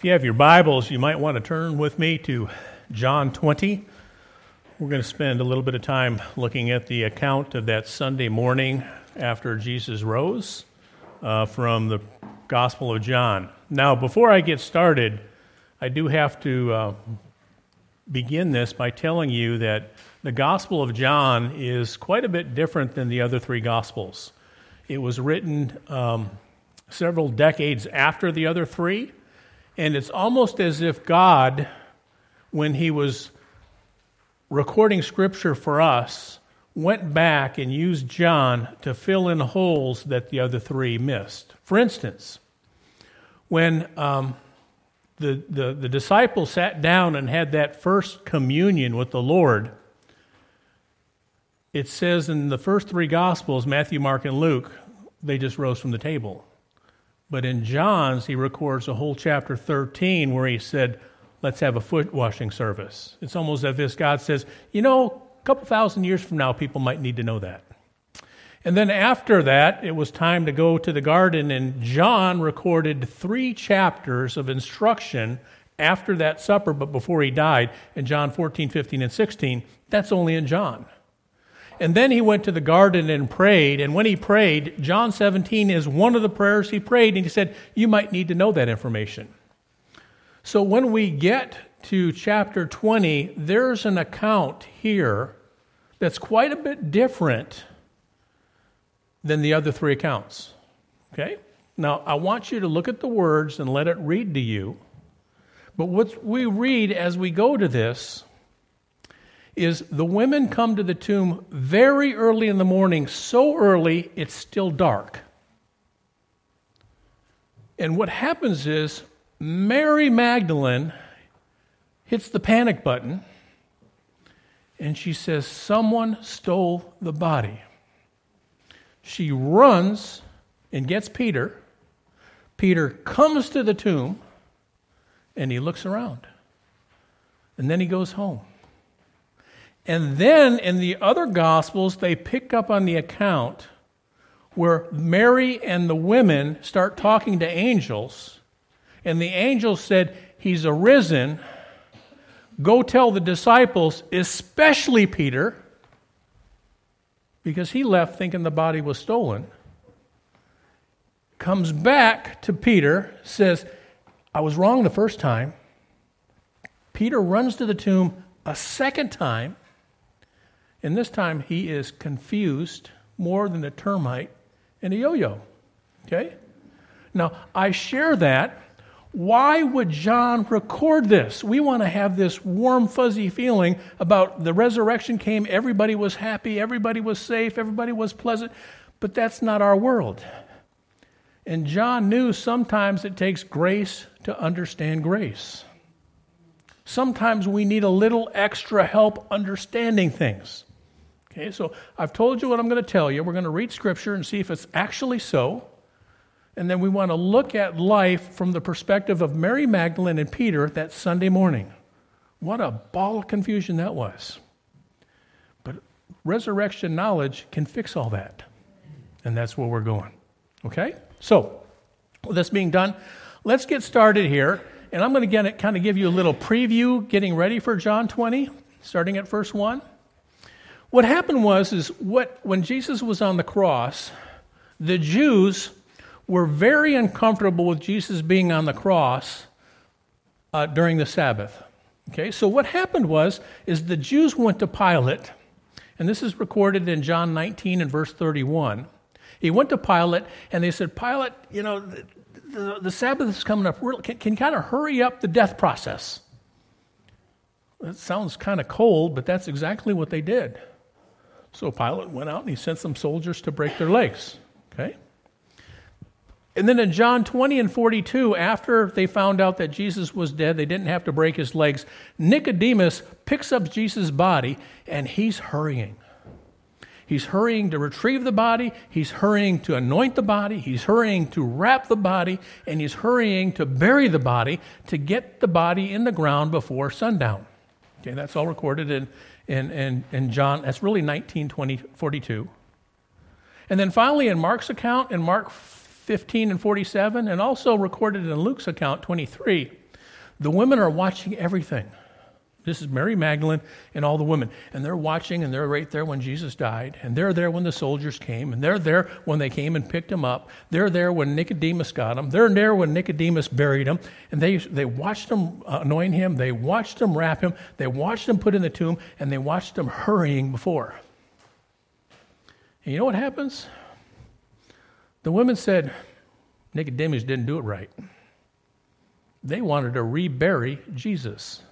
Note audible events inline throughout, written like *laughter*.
If you have your Bibles, you might want to turn with me to John 20. We're going to spend a little bit of time looking at the account of that Sunday morning after Jesus rose uh, from the Gospel of John. Now, before I get started, I do have to uh, begin this by telling you that the Gospel of John is quite a bit different than the other three Gospels. It was written um, several decades after the other three. And it's almost as if God, when He was recording Scripture for us, went back and used John to fill in holes that the other three missed. For instance, when um, the, the, the disciples sat down and had that first communion with the Lord, it says in the first three Gospels, Matthew, Mark, and Luke, they just rose from the table. But in John's, he records a whole chapter 13 where he said, Let's have a foot washing service. It's almost as if God says, You know, a couple thousand years from now, people might need to know that. And then after that, it was time to go to the garden, and John recorded three chapters of instruction after that supper, but before he died, in John 14, 15, and 16. That's only in John. And then he went to the garden and prayed. And when he prayed, John 17 is one of the prayers he prayed. And he said, You might need to know that information. So when we get to chapter 20, there's an account here that's quite a bit different than the other three accounts. Okay? Now, I want you to look at the words and let it read to you. But what we read as we go to this is the women come to the tomb very early in the morning, so early it's still dark. And what happens is Mary Magdalene hits the panic button and she says, Someone stole the body. She runs and gets Peter. Peter comes to the tomb and he looks around. And then he goes home. And then in the other Gospels, they pick up on the account where Mary and the women start talking to angels, and the angels said, He's arisen. Go tell the disciples, especially Peter, because he left thinking the body was stolen. Comes back to Peter, says, I was wrong the first time. Peter runs to the tomb a second time and this time he is confused more than a termite and a yo yo. Okay? Now, I share that. Why would John record this? We want to have this warm, fuzzy feeling about the resurrection came, everybody was happy, everybody was safe, everybody was pleasant, but that's not our world. And John knew sometimes it takes grace to understand grace. Sometimes we need a little extra help understanding things. Okay, so I've told you what I'm going to tell you. We're going to read Scripture and see if it's actually so. And then we want to look at life from the perspective of Mary Magdalene and Peter that Sunday morning. What a ball of confusion that was. But resurrection knowledge can fix all that. And that's where we're going. Okay? So, with this being done, let's get started here. And I'm going to kind of give you a little preview getting ready for John 20, starting at verse 1. What happened was is what when Jesus was on the cross, the Jews were very uncomfortable with Jesus being on the cross uh, during the Sabbath. Okay, so what happened was is the Jews went to Pilate, and this is recorded in John 19 and verse 31. He went to Pilate, and they said, Pilate, you know, the, the, the Sabbath is coming up. Can, can kind of hurry up the death process? That sounds kind of cold, but that's exactly what they did. So Pilate went out and he sent some soldiers to break their legs. Okay? And then in John 20 and 42, after they found out that Jesus was dead, they didn't have to break his legs, Nicodemus picks up Jesus' body and he's hurrying. He's hurrying to retrieve the body, he's hurrying to anoint the body, he's hurrying to wrap the body, and he's hurrying to bury the body to get the body in the ground before sundown. Okay, that's all recorded in, in, in, in John. That's really 19, 20, 42. And then finally, in Mark's account, in Mark 15 and 47, and also recorded in Luke's account, 23, The women are watching everything. This is Mary Magdalene and all the women. And they're watching, and they're right there when Jesus died. And they're there when the soldiers came. And they're there when they came and picked him up. They're there when Nicodemus got him. They're there when Nicodemus buried him. And they, they watched him anoint him. They watched him wrap him. They watched him put in the tomb. And they watched him hurrying before. And you know what happens? The women said, Nicodemus didn't do it right. They wanted to rebury Jesus.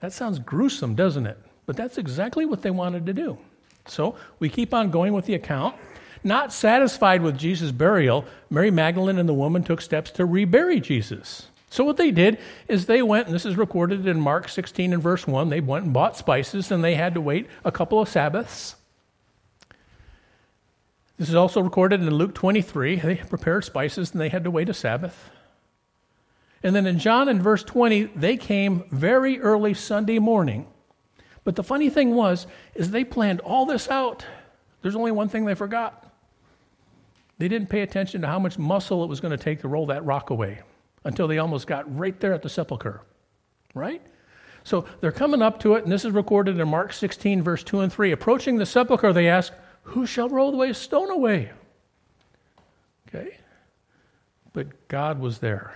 That sounds gruesome, doesn't it? But that's exactly what they wanted to do. So we keep on going with the account. Not satisfied with Jesus' burial, Mary Magdalene and the woman took steps to rebury Jesus. So what they did is they went, and this is recorded in Mark 16 and verse 1, they went and bought spices and they had to wait a couple of Sabbaths. This is also recorded in Luke 23. They prepared spices and they had to wait a Sabbath. And then in John in verse 20, they came very early Sunday morning. But the funny thing was, is they planned all this out. There's only one thing they forgot. They didn't pay attention to how much muscle it was going to take to roll that rock away until they almost got right there at the sepulchre. Right? So they're coming up to it, and this is recorded in Mark 16, verse 2 and 3. Approaching the sepulchre, they ask, Who shall roll the stone away? Okay? But God was there.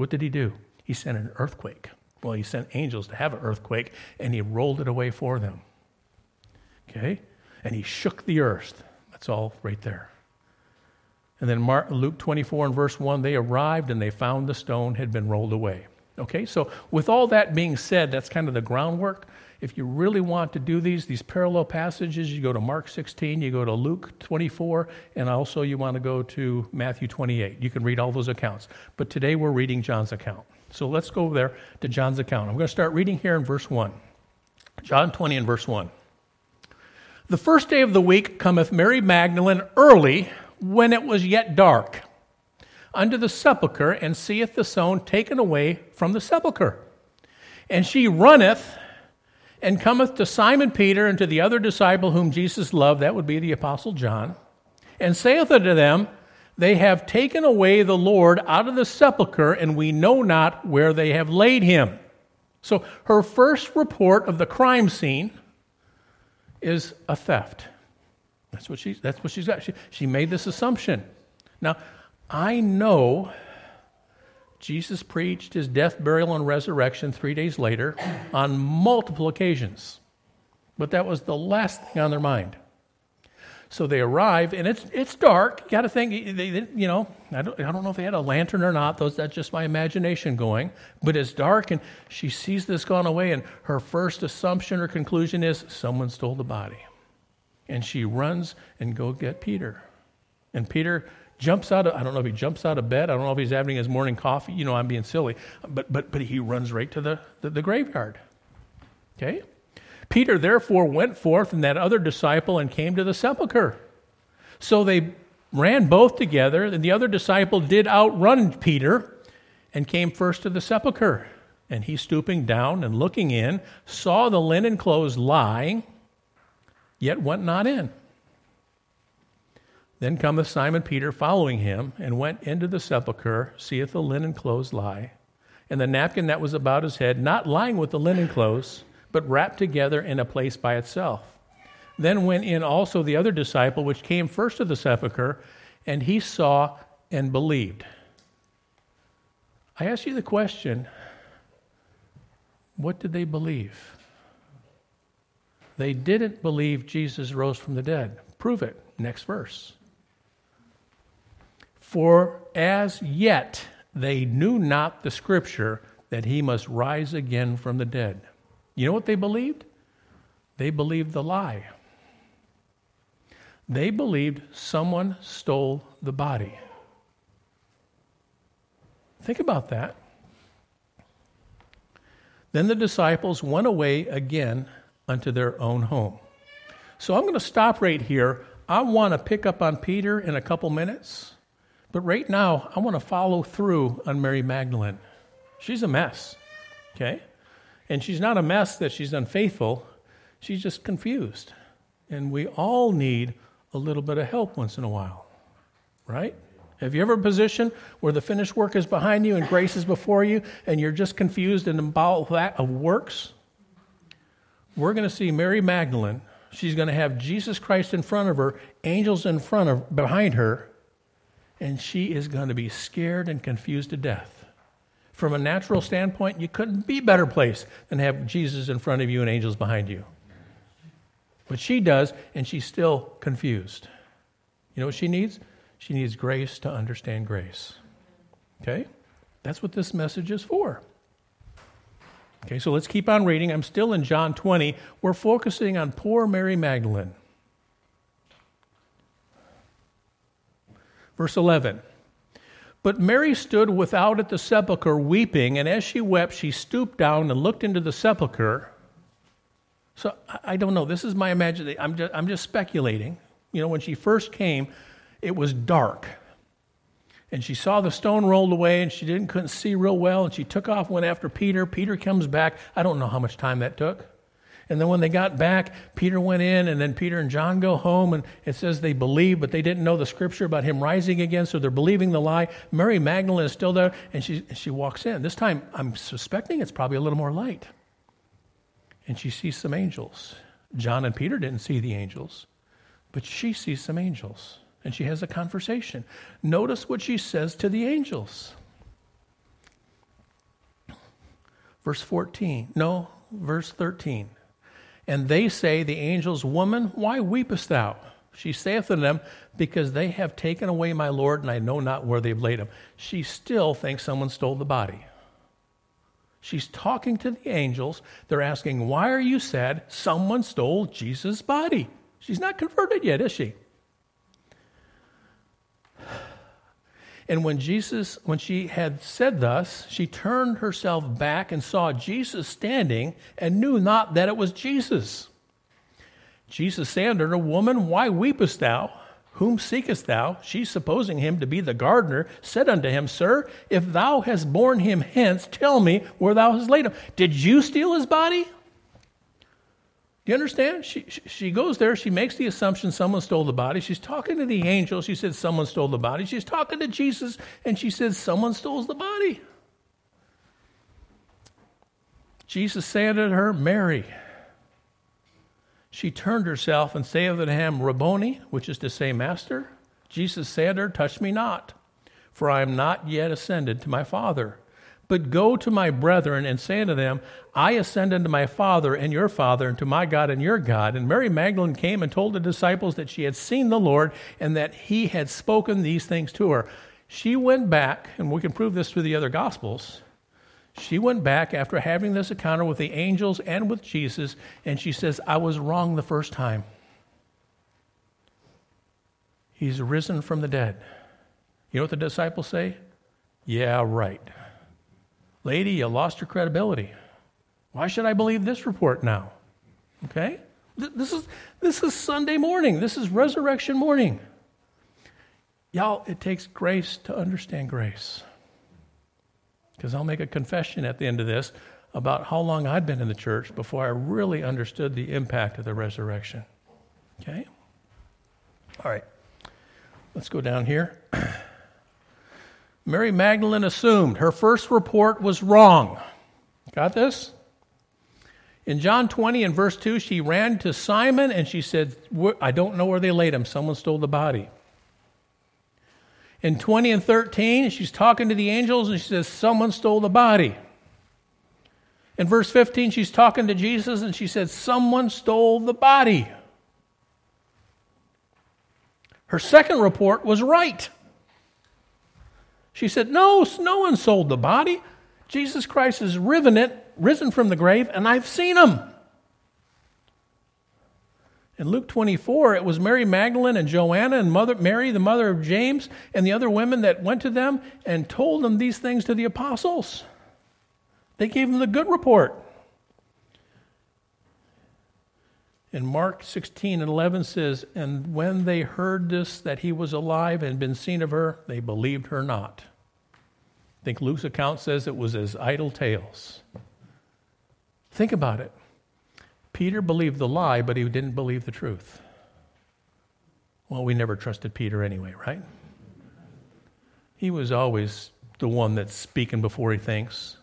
What did he do? He sent an earthquake. Well, he sent angels to have an earthquake, and he rolled it away for them. Okay? And he shook the earth. That's all right there. And then Mark, Luke 24 and verse 1, they arrived and they found the stone had been rolled away. Okay, so with all that being said, that's kind of the groundwork. If you really want to do these, these parallel passages, you go to Mark 16, you go to Luke 24, and also you want to go to Matthew 28. You can read all those accounts. But today we're reading John's account. So let's go there to John's account. I'm going to start reading here in verse 1. John 20 and verse 1. The first day of the week cometh Mary Magdalene early when it was yet dark unto the sepulchre and seeth the stone taken away from the sepulchre. And she runneth and cometh to Simon Peter and to the other disciple whom Jesus loved, that would be the Apostle John, and saith unto them, They have taken away the Lord out of the sepulchre, and we know not where they have laid him. So her first report of the crime scene is a theft. That's what, she, that's what she's got. She, she made this assumption. Now, I know Jesus preached his death, burial, and resurrection three days later on multiple occasions. But that was the last thing on their mind. So they arrive, and it's, it's dark. You got to think, they, they, you know, I don't, I don't know if they had a lantern or not. Those, that's just my imagination going. But it's dark, and she sees this gone away, and her first assumption or conclusion is someone stole the body. And she runs and go get Peter. And Peter jumps out of, I don't know if he jumps out of bed. I don't know if he's having his morning coffee. You know, I'm being silly. But, but, but he runs right to the, the, the graveyard. Okay? Peter therefore went forth and that other disciple and came to the sepulchre. So they ran both together, and the other disciple did outrun Peter and came first to the sepulchre. And he, stooping down and looking in, saw the linen clothes lying, yet went not in. Then cometh Simon Peter following him, and went into the sepulchre, seeth the linen clothes lie, and the napkin that was about his head, not lying with the linen clothes, but wrapped together in a place by itself. Then went in also the other disciple, which came first to the sepulchre, and he saw and believed. I ask you the question what did they believe? They didn't believe Jesus rose from the dead. Prove it. Next verse. For as yet they knew not the scripture that he must rise again from the dead. You know what they believed? They believed the lie. They believed someone stole the body. Think about that. Then the disciples went away again unto their own home. So I'm going to stop right here. I want to pick up on Peter in a couple minutes. But right now, I want to follow through on Mary Magdalene. She's a mess, okay? And she's not a mess that she's unfaithful, she's just confused. And we all need a little bit of help once in a while, right? Have you ever a position where the finished work is behind you and grace is before you and you're just confused and about that of works? We're going to see Mary Magdalene. She's going to have Jesus Christ in front of her, angels in front of behind her, and she is going to be scared and confused to death. From a natural standpoint, you couldn't be better place than have Jesus in front of you and angels behind you. But she does, and she's still confused. You know what she needs? She needs grace to understand grace. Okay? That's what this message is for. Okay, so let's keep on reading. I'm still in John 20. We're focusing on poor Mary Magdalene. Verse 11. But Mary stood without at the sepulchre weeping, and as she wept, she stooped down and looked into the sepulchre. So I don't know. This is my imagination. I'm just, I'm just speculating. You know, when she first came, it was dark. And she saw the stone rolled away and she didn't couldn't see real well and she took off went after Peter. Peter comes back. I don't know how much time that took. And then when they got back, Peter went in, and then Peter and John go home, and it says they believe, but they didn't know the scripture about him rising again, so they're believing the lie. Mary Magdalene is still there, and she, she walks in. This time, I'm suspecting it's probably a little more light. And she sees some angels. John and Peter didn't see the angels, but she sees some angels and she has a conversation. Notice what she says to the angels. Verse 14. No, verse 13. And they say, The angels, Woman, why weepest thou? She saith unto them, Because they have taken away my Lord, and I know not where they've laid him. She still thinks someone stole the body. She's talking to the angels. They're asking, Why are you sad? Someone stole Jesus' body. She's not converted yet, is she? And when Jesus, when she had said thus, she turned herself back and saw Jesus standing and knew not that it was Jesus. Jesus said unto her, Woman, why weepest thou? Whom seekest thou? She, supposing him to be the gardener, said unto him, Sir, if thou hast borne him hence, tell me where thou hast laid him. Did you steal his body? You understand? She, she goes there, she makes the assumption someone stole the body. She's talking to the angel. She says someone stole the body. She's talking to Jesus, and she says someone stole the body. Jesus said to her, Mary. She turned herself and saith unto him, Rabboni, which is to say, Master. Jesus said to her, Touch me not, for I am not yet ascended to my Father. But go to my brethren and say unto them, I ascend unto my Father and your Father, and to my God and your God. And Mary Magdalene came and told the disciples that she had seen the Lord and that he had spoken these things to her. She went back, and we can prove this through the other Gospels. She went back after having this encounter with the angels and with Jesus, and she says, I was wrong the first time. He's risen from the dead. You know what the disciples say? Yeah, right. Lady, you lost your credibility. Why should I believe this report now? Okay? This is, this is Sunday morning. This is resurrection morning. Y'all, it takes grace to understand grace. Because I'll make a confession at the end of this about how long I'd been in the church before I really understood the impact of the resurrection. Okay? All right. Let's go down here. *clears throat* Mary Magdalene assumed her first report was wrong. Got this? In John 20 and verse 2, she ran to Simon and she said, I don't know where they laid him. Someone stole the body. In 20 and 13, she's talking to the angels and she says, Someone stole the body. In verse 15, she's talking to Jesus and she said, Someone stole the body. Her second report was right. She said, No, no one sold the body. Jesus Christ has riven it, risen from the grave, and I've seen him. In Luke 24, it was Mary Magdalene and Joanna and mother, Mary, the mother of James, and the other women that went to them and told them these things to the apostles. They gave them the good report. And Mark 16 and 11 says, And when they heard this, that he was alive and been seen of her, they believed her not. I think Luke's account says it was as idle tales. Think about it. Peter believed the lie, but he didn't believe the truth. Well, we never trusted Peter anyway, right? He was always the one that's speaking before he thinks.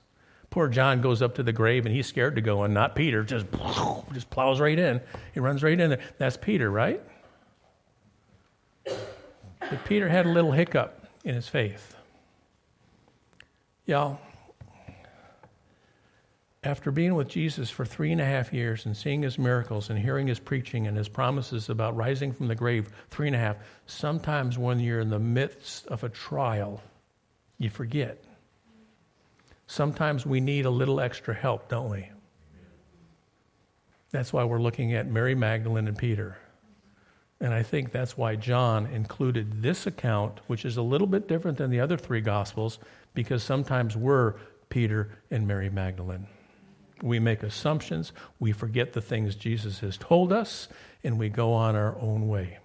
Poor John goes up to the grave and he's scared to go in, not Peter, just, just plows right in. He runs right in there. That's Peter, right? But Peter had a little hiccup in his faith. Y'all, after being with Jesus for three and a half years and seeing his miracles and hearing his preaching and his promises about rising from the grave, three and a half, sometimes when you're in the midst of a trial, you forget. Sometimes we need a little extra help, don't we? That's why we're looking at Mary Magdalene and Peter. And I think that's why John included this account, which is a little bit different than the other three Gospels, because sometimes we're Peter and Mary Magdalene. We make assumptions, we forget the things Jesus has told us, and we go on our own way.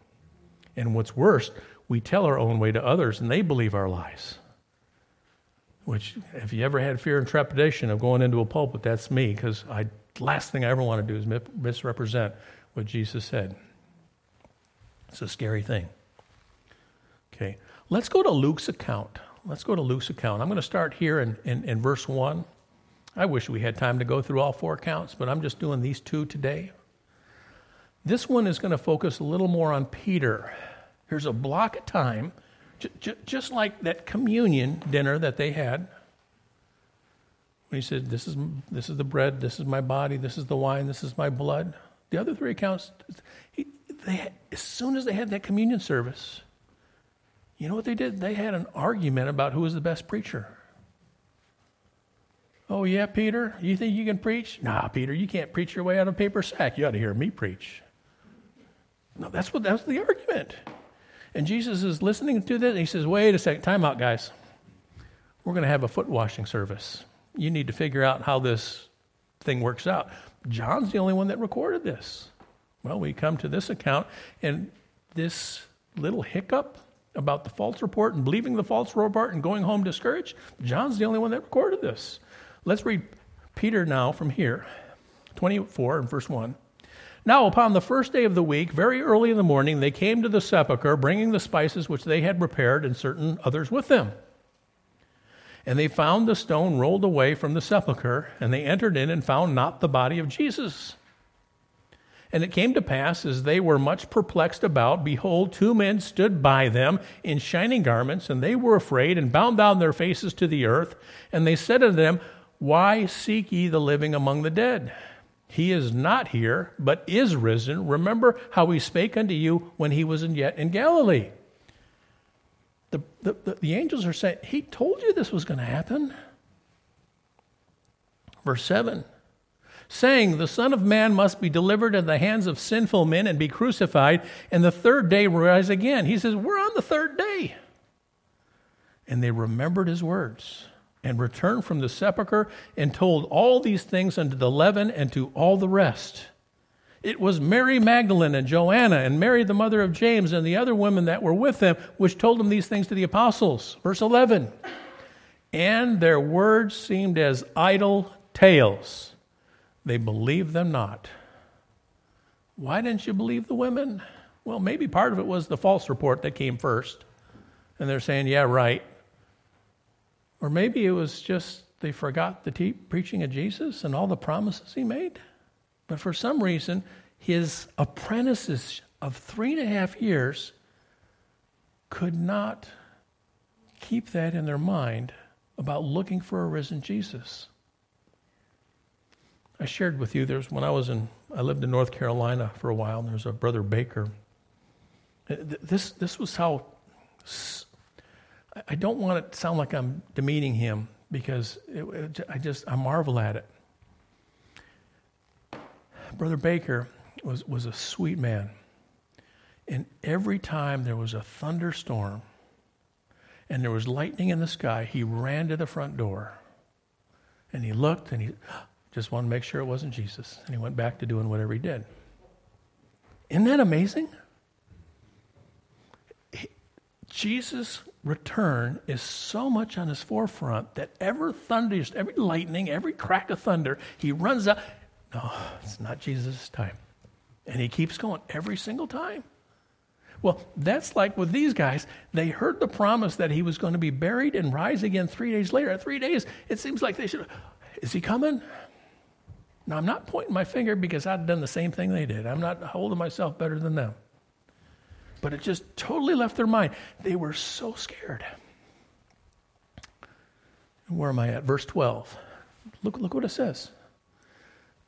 And what's worse, we tell our own way to others, and they believe our lies. Which, if you ever had fear and trepidation of going into a pulpit, that's me, because I last thing I ever want to do is misrepresent what Jesus said. It's a scary thing. Okay, let's go to Luke's account. Let's go to Luke's account. I'm going to start here in, in, in verse 1. I wish we had time to go through all four accounts, but I'm just doing these two today. This one is going to focus a little more on Peter. Here's a block of time, j- just like that communion dinner that they had. When he said, this is, this is the bread, this is my body, this is the wine, this is my blood. The other three accounts, he, they, as soon as they had that communion service, you know what they did? They had an argument about who was the best preacher. Oh, yeah, Peter, you think you can preach? Nah, Peter, you can't preach your way out of a paper sack. You ought to hear me preach. No, that's what that's the argument. And Jesus is listening to this. he says, Wait a second, time out, guys. We're going to have a foot washing service. You need to figure out how this thing works out. John's the only one that recorded this. Well, we come to this account, and this little hiccup about the false report and believing the false report and going home discouraged, John's the only one that recorded this. Let's read Peter now from here, 24 and verse 1. Now, upon the first day of the week, very early in the morning, they came to the sepulchre, bringing the spices which they had prepared and certain others with them. And they found the stone rolled away from the sepulchre, and they entered in and found not the body of Jesus. And it came to pass, as they were much perplexed about, behold, two men stood by them in shining garments, and they were afraid, and bowed down their faces to the earth. And they said unto them, Why seek ye the living among the dead? He is not here, but is risen. Remember how he spake unto you when he was in yet in Galilee. The, the, the, the angels are saying, He told you this was going to happen. Verse 7 saying, The Son of Man must be delivered in the hands of sinful men and be crucified, and the third day rise again. He says, We're on the third day. And they remembered his words and returned from the sepulchre and told all these things unto the eleven and to all the rest. It was Mary Magdalene and Joanna and Mary, the mother of James, and the other women that were with them, which told them these things to the apostles. Verse 11. And their words seemed as idle tales they believed them not. Why didn't you believe the women? Well, maybe part of it was the false report that came first. And they're saying, yeah, right. Or maybe it was just they forgot the te- preaching of Jesus and all the promises he made. But for some reason, his apprentices of three and a half years could not keep that in their mind about looking for a risen Jesus. I shared with you there's when I was in I lived in North Carolina for a while and there's a brother Baker. This this was how I don't want it to sound like I'm demeaning him because it, I just I marvel at it. Brother Baker was was a sweet man. And every time there was a thunderstorm and there was lightning in the sky, he ran to the front door and he looked and he *gasps* just wanted to make sure it wasn't Jesus. And he went back to doing whatever he did. Isn't that amazing? Jesus' return is so much on his forefront that every thunder, every lightning, every crack of thunder, he runs out. No, it's not Jesus' time. And he keeps going every single time. Well, that's like with these guys. They heard the promise that he was going to be buried and rise again three days later. At three days, it seems like they should. Is he coming? Now, I'm not pointing my finger because I'd done the same thing they did. I'm not holding myself better than them. But it just totally left their mind. They were so scared. Where am I at? Verse 12. Look, look what it says.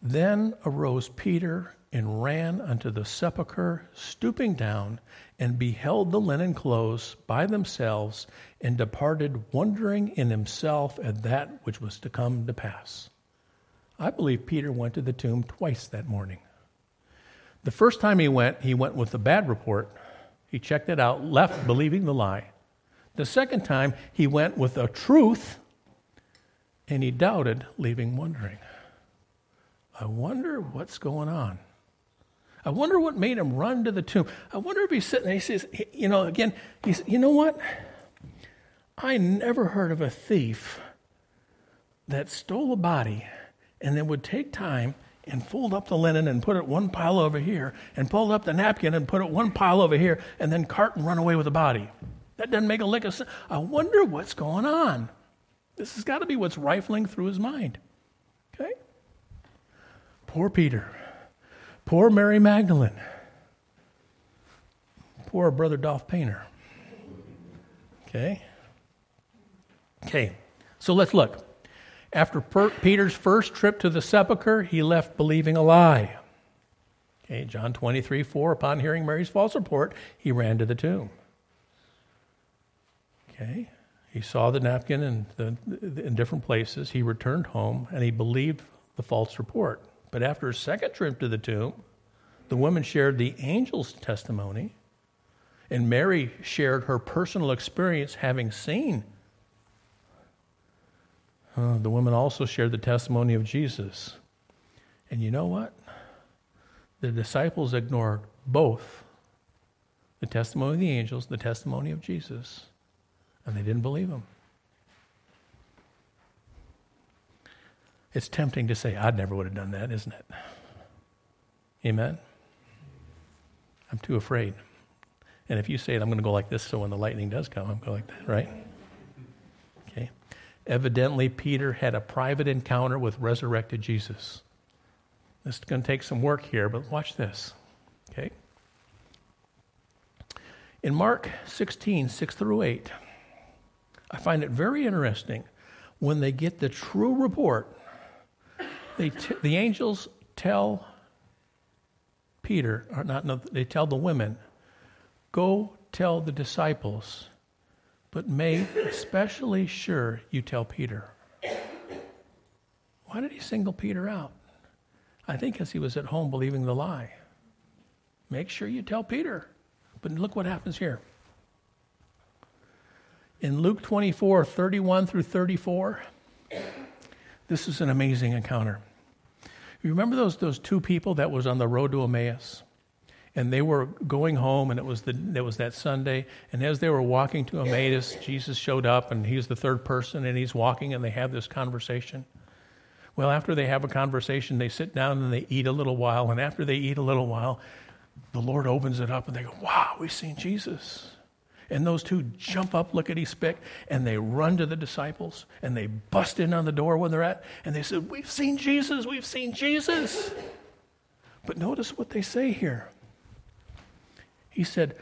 Then arose Peter and ran unto the sepulchre, stooping down, and beheld the linen clothes by themselves, and departed, wondering in himself at that which was to come to pass. I believe Peter went to the tomb twice that morning. The first time he went, he went with a bad report. He checked it out, left believing the lie. The second time, he went with a truth, and he doubted, leaving wondering. I wonder what's going on. I wonder what made him run to the tomb. I wonder if he's sitting there. He says, you know, again, he says, you know what? I never heard of a thief that stole a body and then would take time and fold up the linen and put it one pile over here and fold up the napkin and put it one pile over here and then cart and run away with the body. That doesn't make a lick of sense. I wonder what's going on. This has got to be what's rifling through his mind. Okay? Poor Peter. Poor Mary Magdalene. Poor brother Dolph Painter. Okay? Okay, so let's look. After per- Peter's first trip to the sepulchre, he left believing a lie. Okay, John 23 4, upon hearing Mary's false report, he ran to the tomb. Okay, he saw the napkin in, the, in different places. He returned home and he believed the false report. But after his second trip to the tomb, the woman shared the angel's testimony, and Mary shared her personal experience having seen uh, the women also shared the testimony of Jesus. And you know what? The disciples ignored both the testimony of the angels, the testimony of Jesus, and they didn't believe him. It's tempting to say, I never would have done that, isn't it? Amen? I'm too afraid. And if you say it, I'm going to go like this, so when the lightning does come, I'm going like that, right? Evidently, Peter had a private encounter with resurrected Jesus. This is going to take some work here, but watch this. Okay? In Mark 16, 6 through 8, I find it very interesting when they get the true report. They t- the angels tell Peter, or not, no, they tell the women, go tell the disciples but make especially sure you tell Peter. Why did he single Peter out? I think as he was at home believing the lie. Make sure you tell Peter. But look what happens here. In Luke 24, 31 through 34, this is an amazing encounter. You remember those, those two people that was on the road to Emmaus? And they were going home, and it was, the, it was that Sunday. And as they were walking to Emmaus, Jesus showed up, and he's the third person, and he's walking, and they have this conversation. Well, after they have a conversation, they sit down and they eat a little while, and after they eat a little while, the Lord opens it up, and they go, Wow, we've seen Jesus. And those two jump up, look lickety spick, and they run to the disciples and they bust in on the door when they're at, and they said, We've seen Jesus, we've seen Jesus. But notice what they say here. He said,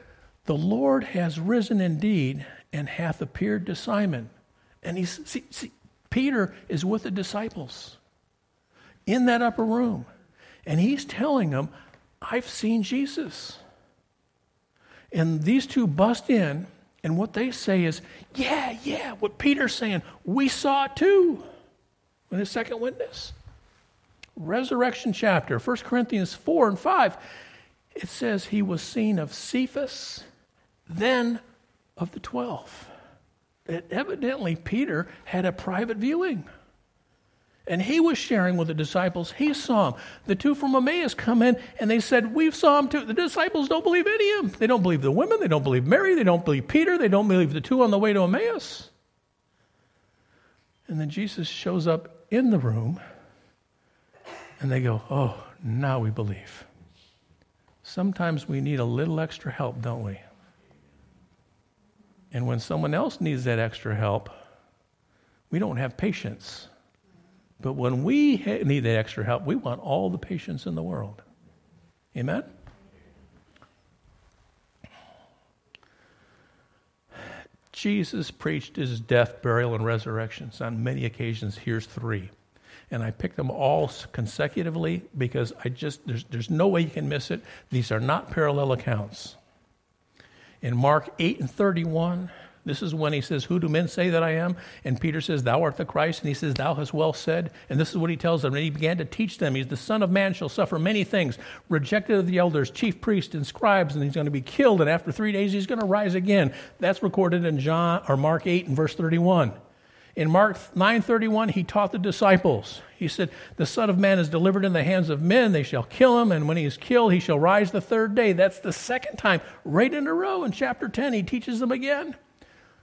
The Lord has risen indeed and hath appeared to Simon. And he's, see, see, Peter is with the disciples in that upper room. And he's telling them, I've seen Jesus. And these two bust in, and what they say is, Yeah, yeah, what Peter's saying, we saw it too. When his second witness. Resurrection chapter, 1 Corinthians 4 and 5 it says he was seen of Cephas, then of the twelve. That evidently Peter had a private viewing. And he was sharing with the disciples. He saw him. The two from Emmaus come in and they said, We've saw him too. The disciples don't believe any of them. They don't believe the women. They don't believe Mary. They don't believe Peter. They don't believe the two on the way to Emmaus. And then Jesus shows up in the room and they go, Oh, now we believe. Sometimes we need a little extra help, don't we? And when someone else needs that extra help, we don't have patience. But when we need that extra help, we want all the patience in the world. Amen? Jesus preached his death, burial, and resurrections on many occasions. Here's three. And I picked them all consecutively because I just, there's, there's no way you can miss it. These are not parallel accounts. In Mark 8 and 31, this is when he says, Who do men say that I am? And Peter says, Thou art the Christ. And he says, Thou hast well said. And this is what he tells them. And he began to teach them. He's the Son of Man shall suffer many things, rejected of the elders, chief priests, and scribes, and he's going to be killed. And after three days, he's going to rise again. That's recorded in John or Mark 8 and verse 31. In Mark 9:31, he taught the disciples. He said, "The Son of Man is delivered in the hands of men; they shall kill him, and when he is killed, he shall rise the third day." That's the second time, right in a row. In chapter 10, he teaches them again.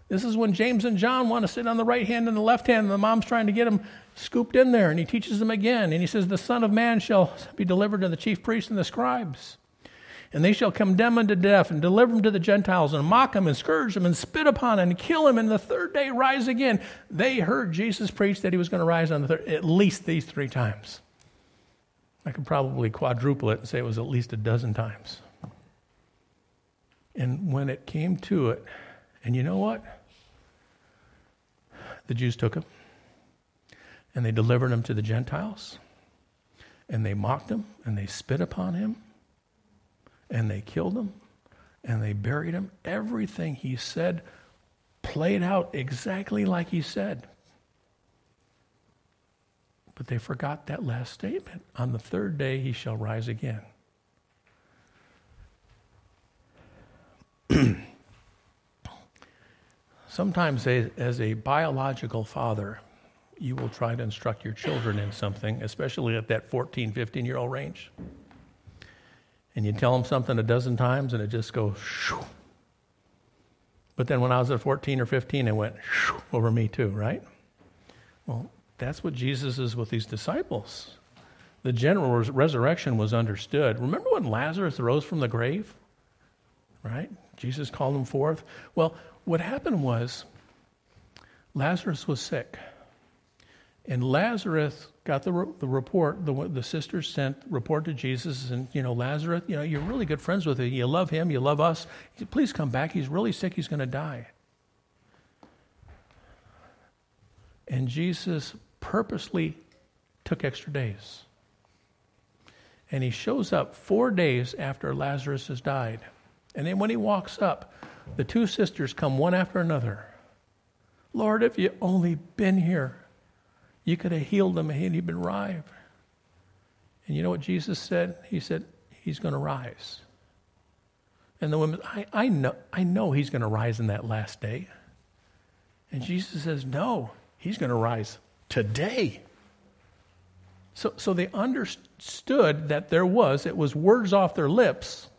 This is when James and John want to sit on the right hand and the left hand, and the mom's trying to get them scooped in there, and he teaches them again. And he says, The Son of Man shall be delivered to the chief priests and the scribes. And they shall condemn him to death and deliver him to the Gentiles and mock him and scourge him and spit upon him and kill him and the third day rise again. They heard Jesus preach that he was going to rise on the third, at least these three times. I could probably quadruple it and say it was at least a dozen times. And when it came to it, and you know what? The Jews took him and they delivered him to the Gentiles and they mocked him and they spit upon him and they killed him and they buried him. Everything he said played out exactly like he said. But they forgot that last statement. On the third day he shall rise again. *clears throat* Sometimes, as a biological father, you will try to instruct your children in something, especially at that 14, 15 year old range. And you tell them something a dozen times and it just goes shoo. But then when I was at 14 or 15, it went shoo over me too, right? Well, that's what Jesus is with these disciples. The general resurrection was understood. Remember when Lazarus rose from the grave? Right? Jesus called him forth. Well, what happened was Lazarus was sick. And Lazarus got the, the report, the, the sisters sent report to Jesus, and, you know, Lazarus, you know, you're really good friends with him. You love him, you love us. Please come back. He's really sick. He's going to die. And Jesus purposely took extra days. And he shows up four days after Lazarus has died. And then when he walks up, the two sisters come one after another. Lord, if you only been here, you could have healed him and he'd been alive. And you know what Jesus said? He said, He's going to rise. And the women, I, I, know, I know he's going to rise in that last day. And Jesus says, No, he's going to rise today. So, so they understood that there was, it was words off their lips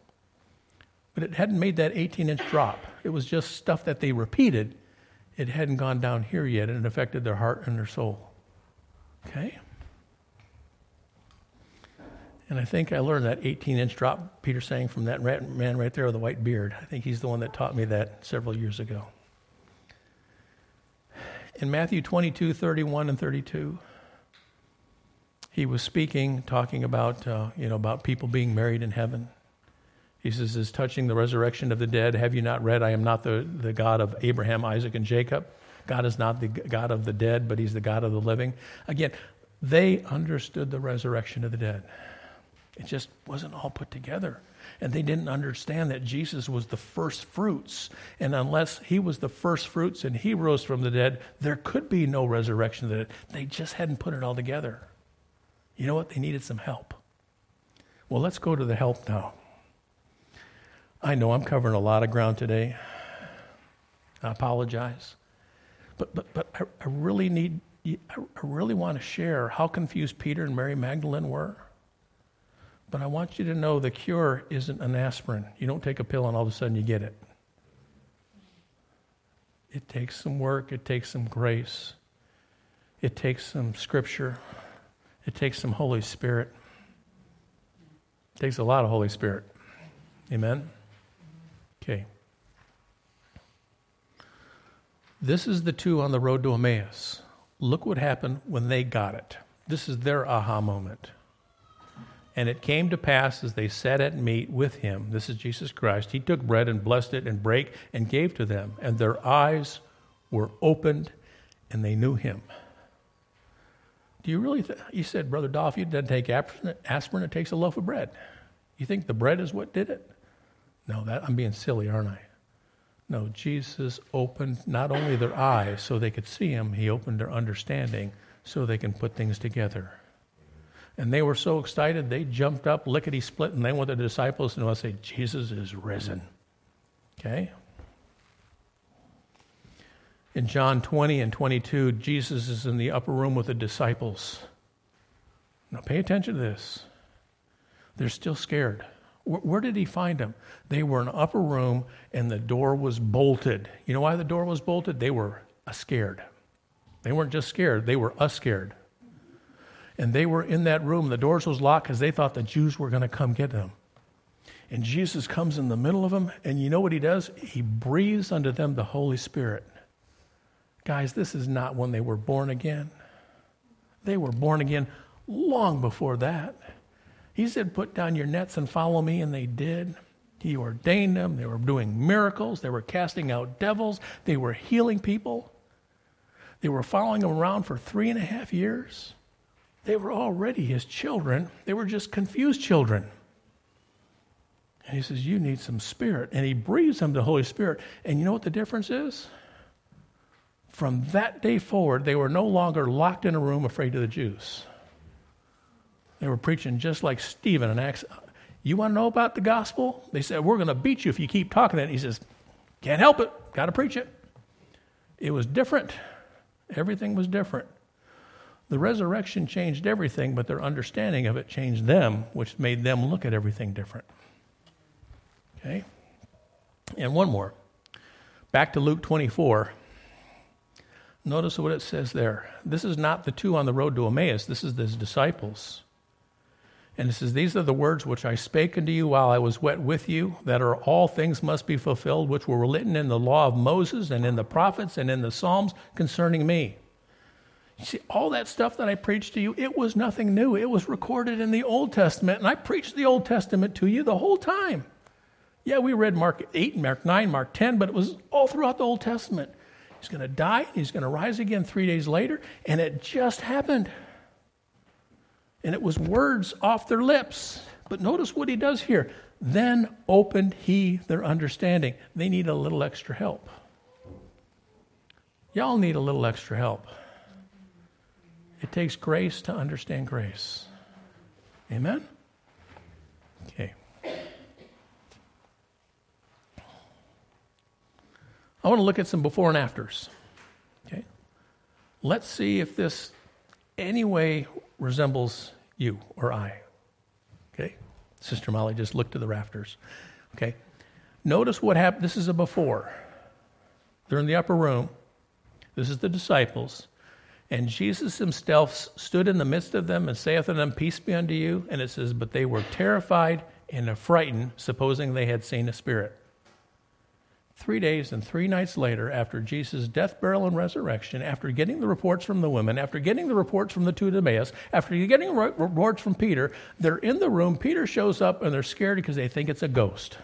but it hadn't made that 18 inch drop. It was just stuff that they repeated. It hadn't gone down here yet, and it affected their heart and their soul. Okay? And I think I learned that 18 inch drop Peter saying from that man right there with the white beard. I think he's the one that taught me that several years ago. In Matthew 22, 31 and 32, he was speaking, talking about, uh, you know, about people being married in heaven. He says, is touching the resurrection of the dead. Have you not read, I am not the, the God of Abraham, Isaac, and Jacob? God is not the God of the dead, but he's the God of the living. Again, they understood the resurrection of the dead. It just wasn't all put together. And they didn't understand that Jesus was the first fruits. And unless he was the first fruits and he rose from the dead, there could be no resurrection of the dead. They just hadn't put it all together. You know what? They needed some help. Well, let's go to the help now. I know I'm covering a lot of ground today. I apologize. But, but, but I, I really need, I really want to share how confused Peter and Mary Magdalene were. But I want you to know the cure isn't an aspirin. You don't take a pill and all of a sudden you get it. It takes some work, it takes some grace, it takes some scripture, it takes some Holy Spirit. It takes a lot of Holy Spirit. Amen? Okay. This is the two on the road to Emmaus. Look what happened when they got it. This is their aha moment. And it came to pass as they sat at meat with him, this is Jesus Christ, he took bread and blessed it and brake and gave to them. And their eyes were opened and they knew him. Do you really, you said, Brother Dolph, you didn't take aspirin, it takes a loaf of bread. You think the bread is what did it? No, that, I'm being silly, aren't I? No, Jesus opened not only their eyes so they could see him, he opened their understanding so they can put things together. And they were so excited, they jumped up, lickety split, and they went to the disciples and they say, Jesus is risen. Okay? In John 20 and 22, Jesus is in the upper room with the disciples. Now, pay attention to this. They're still scared. Where, did he find them? They were in an upper room and the door was bolted. You know why the door was bolted? They were scared. They weren't just scared, they were us scared. And they were in that room. The doors was locked because they thought the Jews were going to come get them. And Jesus comes in the middle of them, and you know what he does? He breathes unto them the Holy Spirit. Guys, this is not when they were born again. They were born again long before that. He said, Put down your nets and follow me, and they did. He ordained them. They were doing miracles. They were casting out devils. They were healing people. They were following him around for three and a half years. They were already his children. They were just confused children. And he says, You need some spirit. And he breathes them the Holy Spirit. And you know what the difference is? From that day forward, they were no longer locked in a room afraid of the Jews. They were preaching just like Stephen in Acts. You want to know about the gospel? They said, We're going to beat you if you keep talking it. He says, Can't help it. Got to preach it. It was different. Everything was different. The resurrection changed everything, but their understanding of it changed them, which made them look at everything different. Okay? And one more. Back to Luke 24. Notice what it says there. This is not the two on the road to Emmaus, this is his disciples. And it says, These are the words which I spake unto you while I was wet with you, that are all things must be fulfilled, which were written in the law of Moses and in the prophets and in the Psalms concerning me. You see, all that stuff that I preached to you, it was nothing new. It was recorded in the Old Testament, and I preached the Old Testament to you the whole time. Yeah, we read Mark 8, Mark 9, Mark 10, but it was all throughout the Old Testament. He's going to die, he's going to rise again three days later, and it just happened. And it was words off their lips. But notice what he does here. Then opened he their understanding. They need a little extra help. Y'all need a little extra help. It takes grace to understand grace. Amen? Okay. I want to look at some before and afters. Okay? Let's see if this anyway resembles you or I. Okay? Sister Molly just looked to the rafters. Okay? Notice what happened. This is a before. They're in the upper room. This is the disciples. And Jesus himself stood in the midst of them and saith unto them, Peace be unto you. And it says, But they were terrified and affrighted, supposing they had seen a spirit. Three days and three nights later, after Jesus' death, burial, and resurrection, after getting the reports from the women, after getting the reports from the two Emmaus, after getting reports from Peter, they're in the room. Peter shows up and they're scared because they think it's a ghost.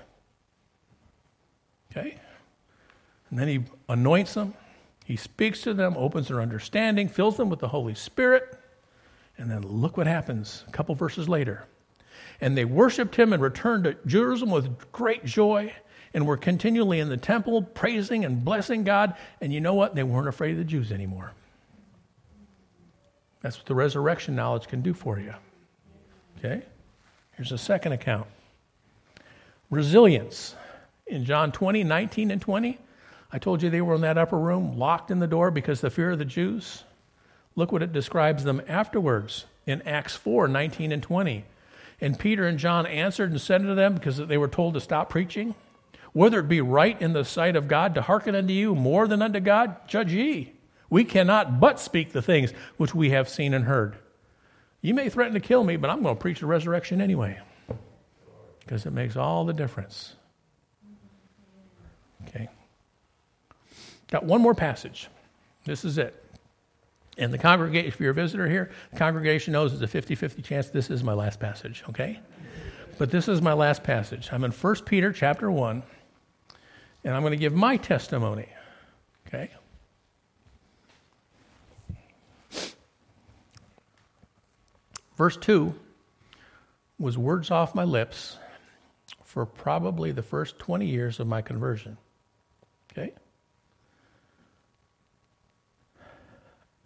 Okay? And then he anoints them, he speaks to them, opens their understanding, fills them with the Holy Spirit. And then look what happens a couple verses later. And they worshiped him and returned to Jerusalem with great joy and were continually in the temple praising and blessing God. And you know what? They weren't afraid of the Jews anymore. That's what the resurrection knowledge can do for you. Okay? Here's a second account resilience. In John 20, 19, and 20, I told you they were in that upper room, locked in the door because the fear of the Jews. Look what it describes them afterwards in Acts 4, 19, and 20. And Peter and John answered and said to them, because they were told to stop preaching, whether it be right in the sight of God to hearken unto you more than unto God, judge ye. We cannot but speak the things which we have seen and heard. You may threaten to kill me, but I'm going to preach the resurrection anyway. because it makes all the difference. Okay. Got one more passage. This is it. And the congregation, if you're a visitor here, the congregation knows it's a 50 50 chance this is my last passage, okay? But this is my last passage. I'm in 1 Peter chapter 1, and I'm going to give my testimony, okay? Verse 2 was words off my lips for probably the first 20 years of my conversion. Okay?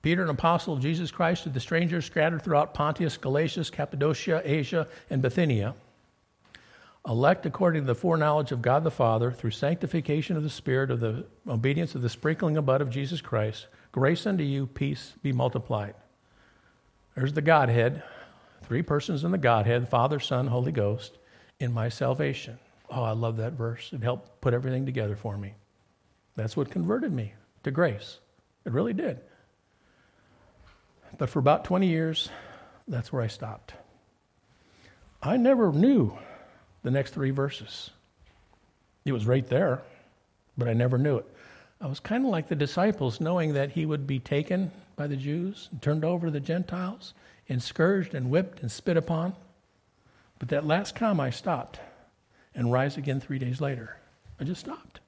Peter, an apostle of Jesus Christ, to the strangers scattered throughout Pontus, Galatia, Cappadocia, Asia, and Bithynia, elect according to the foreknowledge of God the Father, through sanctification of the Spirit, of the obedience of the sprinkling of blood of Jesus Christ, grace unto you, peace be multiplied. There's the Godhead, three persons in the Godhead Father, Son, Holy Ghost, in my salvation. Oh, I love that verse. It helped put everything together for me. That's what converted me to grace. It really did. But for about 20 years, that's where I stopped. I never knew the next three verses. It was right there, but I never knew it. I was kind of like the disciples, knowing that he would be taken by the Jews and turned over to the Gentiles and scourged and whipped and spit upon. But that last come, I stopped and rise again three days later. I just stopped.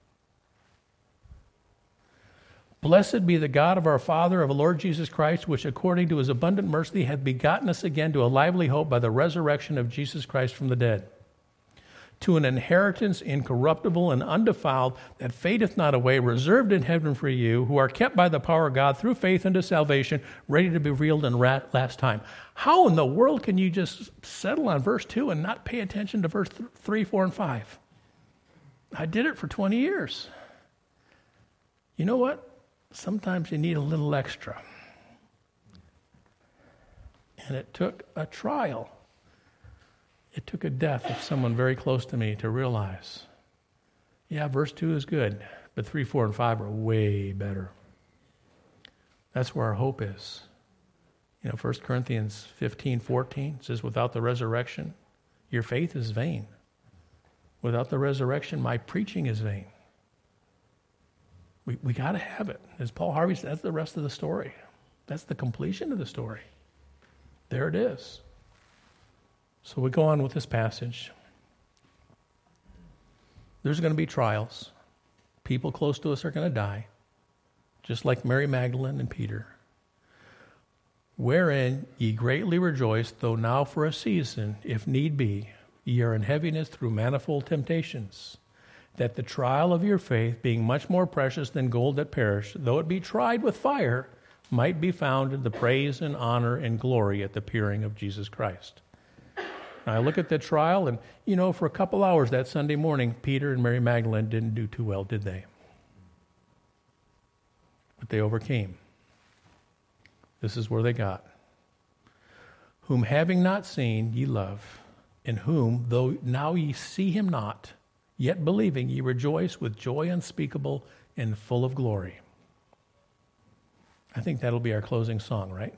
Blessed be the God of our Father, of the Lord Jesus Christ, which according to his abundant mercy hath begotten us again to a lively hope by the resurrection of Jesus Christ from the dead, to an inheritance incorruptible and undefiled, that fadeth not away, reserved in heaven for you, who are kept by the power of God through faith unto salvation, ready to be revealed in last time. How in the world can you just settle on verse 2 and not pay attention to verse 3, 4, and 5? I did it for 20 years. You know what? sometimes you need a little extra. And it took a trial. It took a death of someone very close to me to realize yeah, verse 2 is good, but 3, 4, and 5 are way better. That's where our hope is. You know, 1 Corinthians 15, 14 says, Without the resurrection, your faith is vain. Without the resurrection, my preaching is vain. We, we got to have it. As Paul Harvey said, that's the rest of the story. That's the completion of the story. There it is. So we go on with this passage. There's going to be trials. People close to us are going to die, just like Mary Magdalene and Peter. Wherein ye greatly rejoice, though now for a season, if need be, ye are in heaviness through manifold temptations that the trial of your faith, being much more precious than gold that perish, though it be tried with fire, might be found in the praise and honor and glory at the appearing of Jesus Christ. I look at the trial, and you know, for a couple hours that Sunday morning, Peter and Mary Magdalene didn't do too well, did they? But they overcame. This is where they got. Whom having not seen ye love, in whom, though now ye see him not, Yet believing, ye rejoice with joy unspeakable and full of glory. I think that'll be our closing song, right?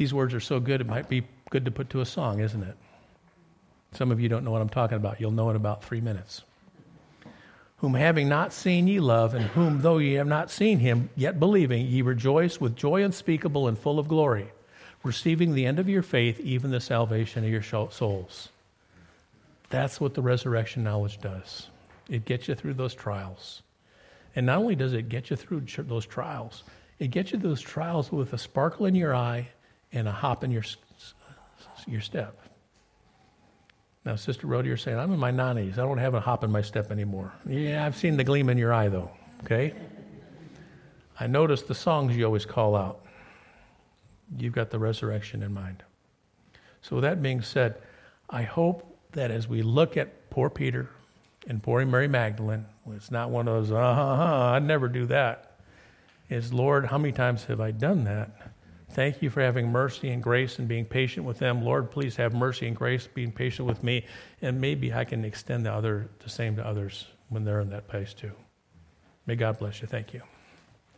These words are so good, it might be good to put to a song, isn't it? Some of you don't know what I'm talking about. You'll know in about three minutes. Whom having not seen ye love, and whom though ye have not seen him, yet believing, ye rejoice with joy unspeakable and full of glory, receiving the end of your faith, even the salvation of your souls. That's what the resurrection knowledge does. It gets you through those trials. And not only does it get you through those trials, it gets you those trials with a sparkle in your eye and a hop in your, your step. Now, Sister Rhoda, you're saying, I'm in my 90s. I don't have a hop in my step anymore. Yeah, I've seen the gleam in your eye, though, okay? I noticed the songs you always call out. You've got the resurrection in mind. So, with that being said, I hope that as we look at poor Peter and poor Mary Magdalene, it's not one of those, uh huh, I'd never do that. Is, Lord, how many times have I done that? Thank you for having mercy and grace and being patient with them. Lord, please have mercy and grace, being patient with me, and maybe I can extend the other the same to others when they're in that place too. May God bless you. Thank you.